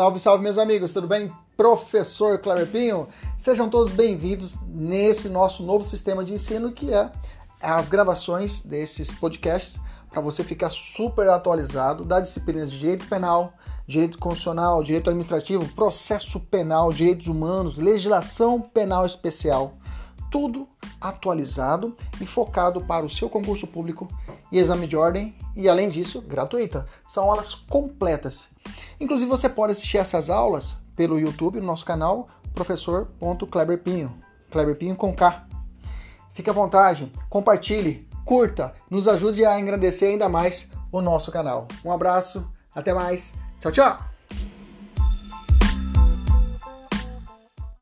Salve, salve, meus amigos, tudo bem? Professor Cleber Pinho, sejam todos bem-vindos nesse nosso novo sistema de ensino que é as gravações desses podcasts para você ficar super atualizado das disciplinas de direito penal, direito constitucional, direito administrativo, processo penal, direitos humanos, legislação penal especial. Tudo atualizado e focado para o seu concurso público e exame de ordem e além disso, gratuita. São aulas completas. Inclusive você pode assistir essas aulas pelo YouTube no nosso canal professor.kleberpinho, Kleberpinho com K. Fique à vontade, compartilhe, curta, nos ajude a engrandecer ainda mais o nosso canal. Um abraço, até mais. Tchau, tchau.